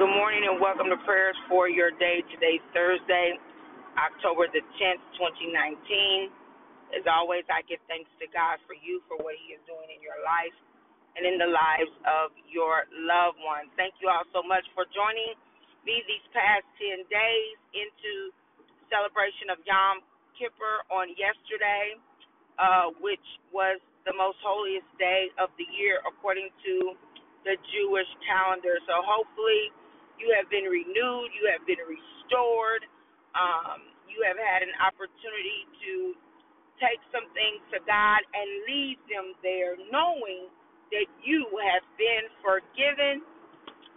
Good morning and welcome to prayers for your day. Today's Thursday, October the 10th, 2019. As always, I give thanks to God for you, for what He is doing in your life and in the lives of your loved ones. Thank you all so much for joining me these past 10 days into celebration of Yom Kippur on yesterday, uh, which was the most holiest day of the year according to the Jewish calendar. So hopefully you have been renewed. You have been restored. Um, you have had an opportunity to take some things to God and leave them there, knowing that you have been forgiven.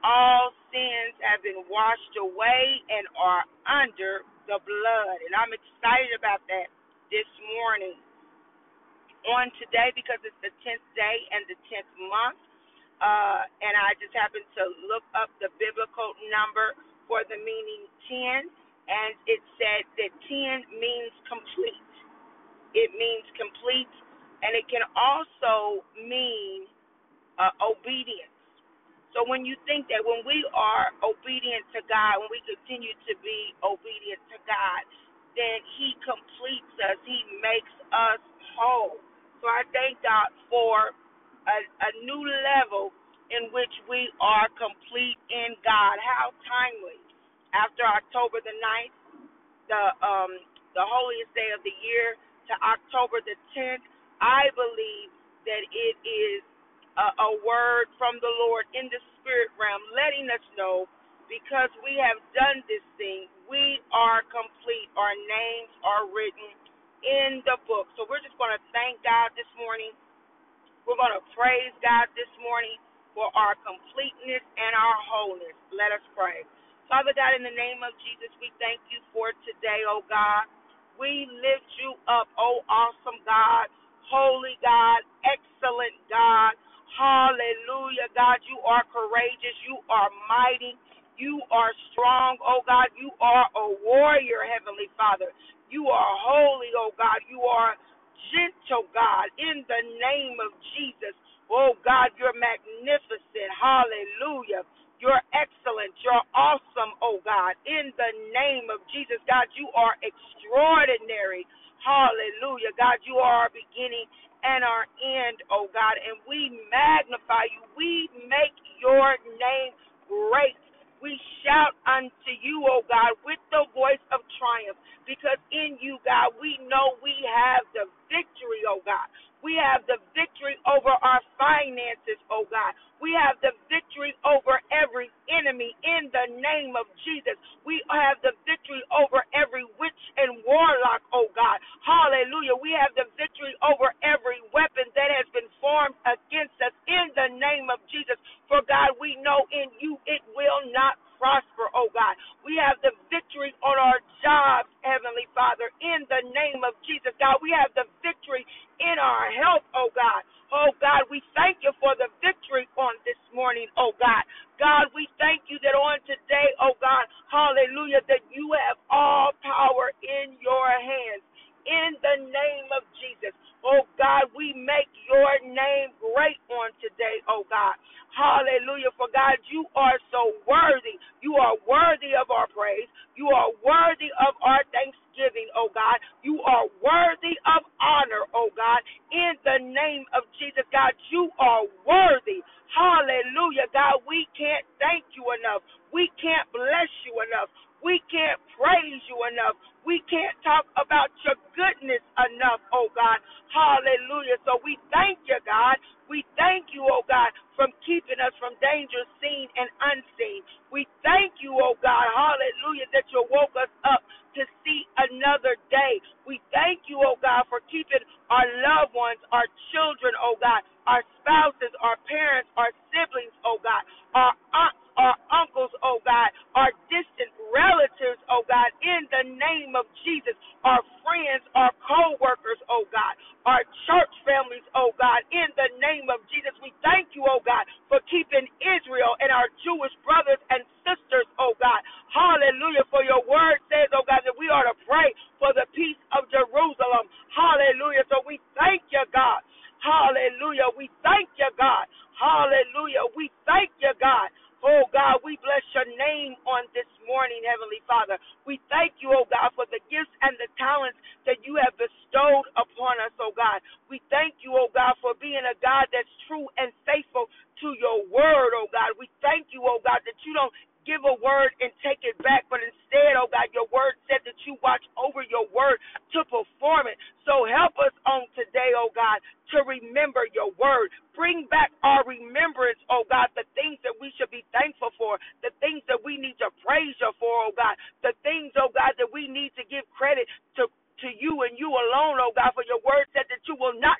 All sins have been washed away and are under the blood. And I'm excited about that this morning. On today, because it's the 10th day and the 10th month, uh, and I just happened to look up the biblical number for the meaning 10, and it said that 10 means complete. It means complete, and it can also mean uh, obedience. So when you think that when we are obedient to God, when we continue to be obedient to God, then He completes us. He makes us whole. So I thank God for a, a new level in which we are complete in God. How timely. After October the 9th, the um the holiest day of the year to October the 10th, I believe that it is a, a word from the Lord in the spirit realm letting us know because we have done this thing, we are complete. Our names are written in the book. So we're just going to thank God this morning we're going to praise God this morning for our completeness and our wholeness. Let us pray. Father God, in the name of Jesus, we thank you for today, oh God. We lift you up, oh awesome God, holy God, excellent God. Hallelujah, God. You are courageous. You are mighty. You are strong, oh God. You are a warrior, Heavenly Father. You are holy, oh God. You are gentle, God, in the name of Jesus. Oh, God, you're magnificent. Hallelujah. You're excellent. You're awesome, oh God. In the name of Jesus, God, you are extraordinary. Hallelujah. God, you are our beginning and our end, oh God. And we magnify you. We make your name great. We shout unto you, O God, with the voice of triumph, because in you, God, we know we have the victory, O God. We have the victory over our finances, oh God. We have the victory over every enemy in the name of Jesus. We have the victory over every witch and warlock, oh God. Hallelujah. We have the victory over every weapon that has been formed against us in the name of Jesus. For God, we know in you it will not prosper, oh God. We have the victory on our jobs, Heavenly Father, in the name of Jesus. God, we have the victory in our health, oh God. Oh God, we thank you for the victory on this morning, oh God. God, we thank you that on today, oh God, hallelujah, that you have all power in your hands. In the name of Jesus. Oh God, we make your name great on today, oh God. Hallelujah. For God, you are so worthy. You are worthy of our praise. You are worthy of our thanksgiving, oh God. You are worthy of honor, oh God. In the name of Jesus, God, you are worthy. Hallelujah, God. We can't thank you enough. We can't bless you enough. We can't praise you enough. We can't talk about your goodness enough, oh God. Hallelujah. So we thank you, God. We thank you, oh God, from keeping us from danger seen and unseen. We thank you, oh God, hallelujah, that you woke us up to see another day. We thank you, oh God, for keeping our loved ones, our children, oh God, our spouses, our parents, our siblings, oh God, our aunts, our uncles, oh God, our distant relatives, oh God, in the name of Jesus, our friends, our co workers, oh God, our church families, oh God, in the name of Jesus. We thank you, oh God, for keeping Israel and our Jewish brothers and sisters, oh God. Hallelujah. For your word says, oh God, that we are to pray for the peace of Jerusalem. Hallelujah. So we thank you, God. Hallelujah. We thank you, God. Hallelujah. We thank you, God. Oh God, we bless your name on this morning, Heavenly Father. We thank you, oh God, for the gifts and the talents that you have bestowed upon us, oh God. We thank you, oh God, for being a God that's true and faithful to your word, oh God. We thank you, oh God, that you don't give a word and take it back, but instead, oh God, your word said that you watch over your word to perform it. So help us on today, oh God, to remember your word. Bring back our remembrance, oh God, the things that we should be thankful for, the things that we need to praise you for, oh God, the things, oh God, that we need to give credit to to you and you alone, oh God, for your word said that you will not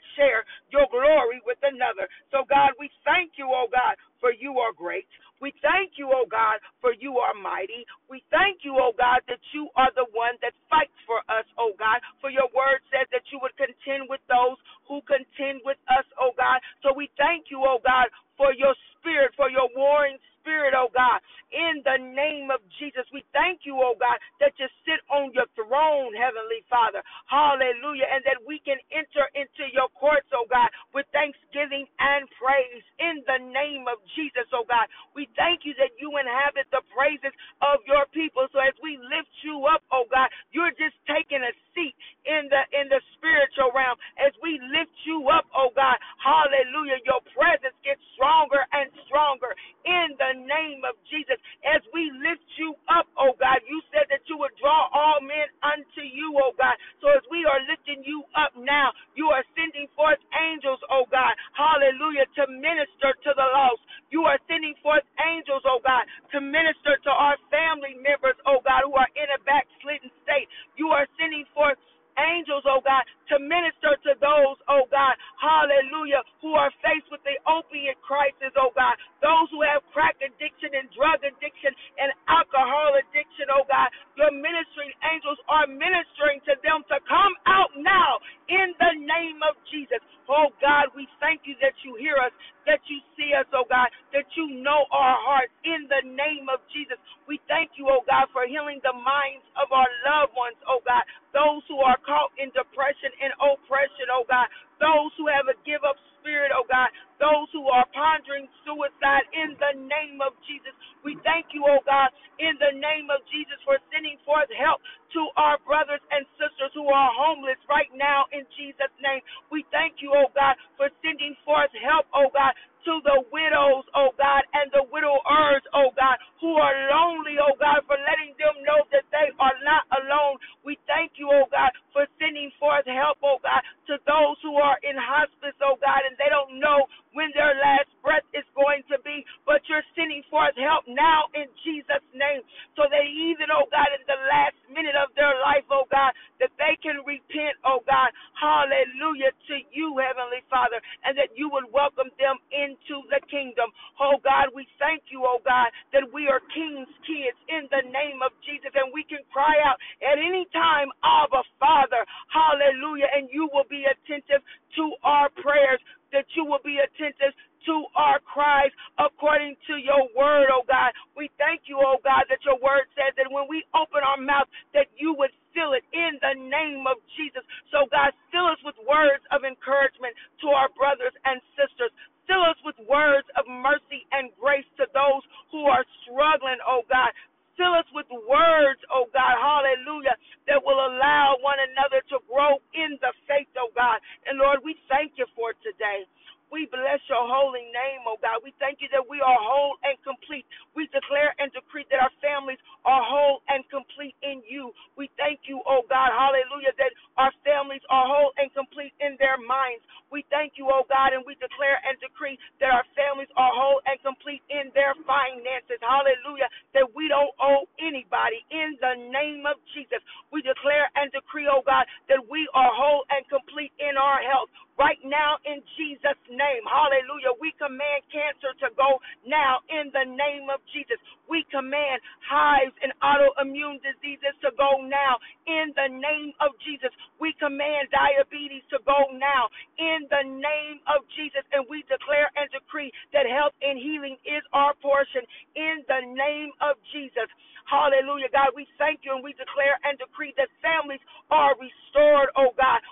your glory with another. So, God, we thank you, oh God, for you are great. We thank you, oh God, for you are mighty. We thank you, oh God, that you are the one that fights for us, oh God. For your word says that you would contend with those who contend with us, oh God. So we thank you, oh God, for your spirit, for your warring spirit, oh God. In the name of Jesus, we thank you, oh God, that you sit on your throne, Heavenly Father. Hallelujah. And that we can enter into your courts, oh God, with thanksgiving and praise in the name of Jesus, oh God. We thank you that you inhabit the praises of your people. So as we lift you up, oh God, you're just taking a seat in the in the spiritual realm. As we lift you up, oh God, hallelujah, your presence gets stronger and stronger in name of Jesus. As we lift you up, oh God, you said that you would draw all men unto you, oh God. So as we are lifting you up now, you are sending forth angels, oh God, hallelujah, to minister to the lost. You are sending forth angels, oh God, to minister to our family members, oh God, who are in a backslidden state. You are sending forth angels, oh God, to minister to those, oh God, hallelujah, who are faced with the opiate crisis, oh God, those who have crack addiction and drug addiction and alcohol addiction, oh God. Your ministering angels are ministering to them to come out now in the name of Jesus. Oh God, we thank you that you hear us that you see us, oh God, that you know our hearts in the name of Jesus. We thank you, oh God, for healing the minds of our loved ones, oh God, those who are caught in depression and oppression, oh God, those who have a give up spirit, oh God, those who are pondering suicide in the name of Jesus. We thank you, oh God, in the name of Jesus for sending forth help to our brothers and sisters who are homeless right now in Jesus' name. We thank you, oh God, for sending forth help, oh God, to the widows, oh God, and the widowers, oh God, who are lonely, oh God, for letting them know that they are not alone. We thank you, oh God, for sending forth help, oh God, to those who are in hospice, oh God, and they don't know when their last breath is going to be, but you're sending forth help now in Jesus' name, so that even, oh God, in the last minute of their life, oh God, that they can repent, oh God, hallelujah, to you, Heavenly Father, and that you would welcome them into the kingdom. Oh God, we thank you, oh God, that we are king's kids in the name of Jesus, and we can cry out at any time, Abba, Father, hallelujah, and you will be attentive to our prayers, that you will be attentive to our cries according to your word, oh God. We thank you, oh God, that your word says that when we open our mouth, that you would fill it in the name of Jesus. So, God, fill us with words of encouragement to our brothers and sisters. Fill us with words of mercy and grace to those who are struggling, oh God. Fill us with words, oh God, hallelujah, that will allow one another to grow in the faith, oh God. And Lord, we thank you for today. We bless your holy name, oh God. We thank you that we are whole and complete. We declare and decree that our families are whole and complete in you. We thank you, oh God, hallelujah, that our families are whole and complete in their minds. We thank you, oh God, and we declare and decree that our families are whole and complete in their finances. Hallelujah, that we don't owe anybody in the name of Jesus. We declare and decree, oh God, that we are whole and complete in our health right now in Jesus' name. Hallelujah. We command cancer to go now in the name of Jesus. We command hives and autoimmune diseases to go now in the name of Jesus. We command diabetes to go now in the name of Jesus. And we declare and decree that health and healing is our portion in the name of Jesus. Hallelujah, God. We thank you and we declare and decree that families are restored, oh God,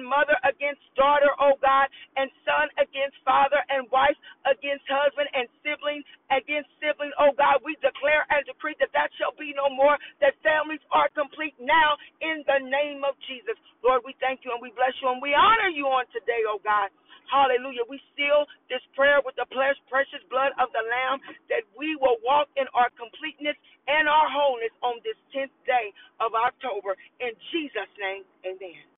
mother against daughter, oh God, and son against father, and wife against husband, and sibling against sibling, oh God. We declare and decree that that shall be no more, that families are complete now in the name of Jesus. Lord, we thank you and we bless you and we honor you on today, oh God. Hallelujah. We seal this prayer with the precious blood of the Lamb that we will walk in our completeness and our wholeness on this 10th day of October. In Jesus' name, amen.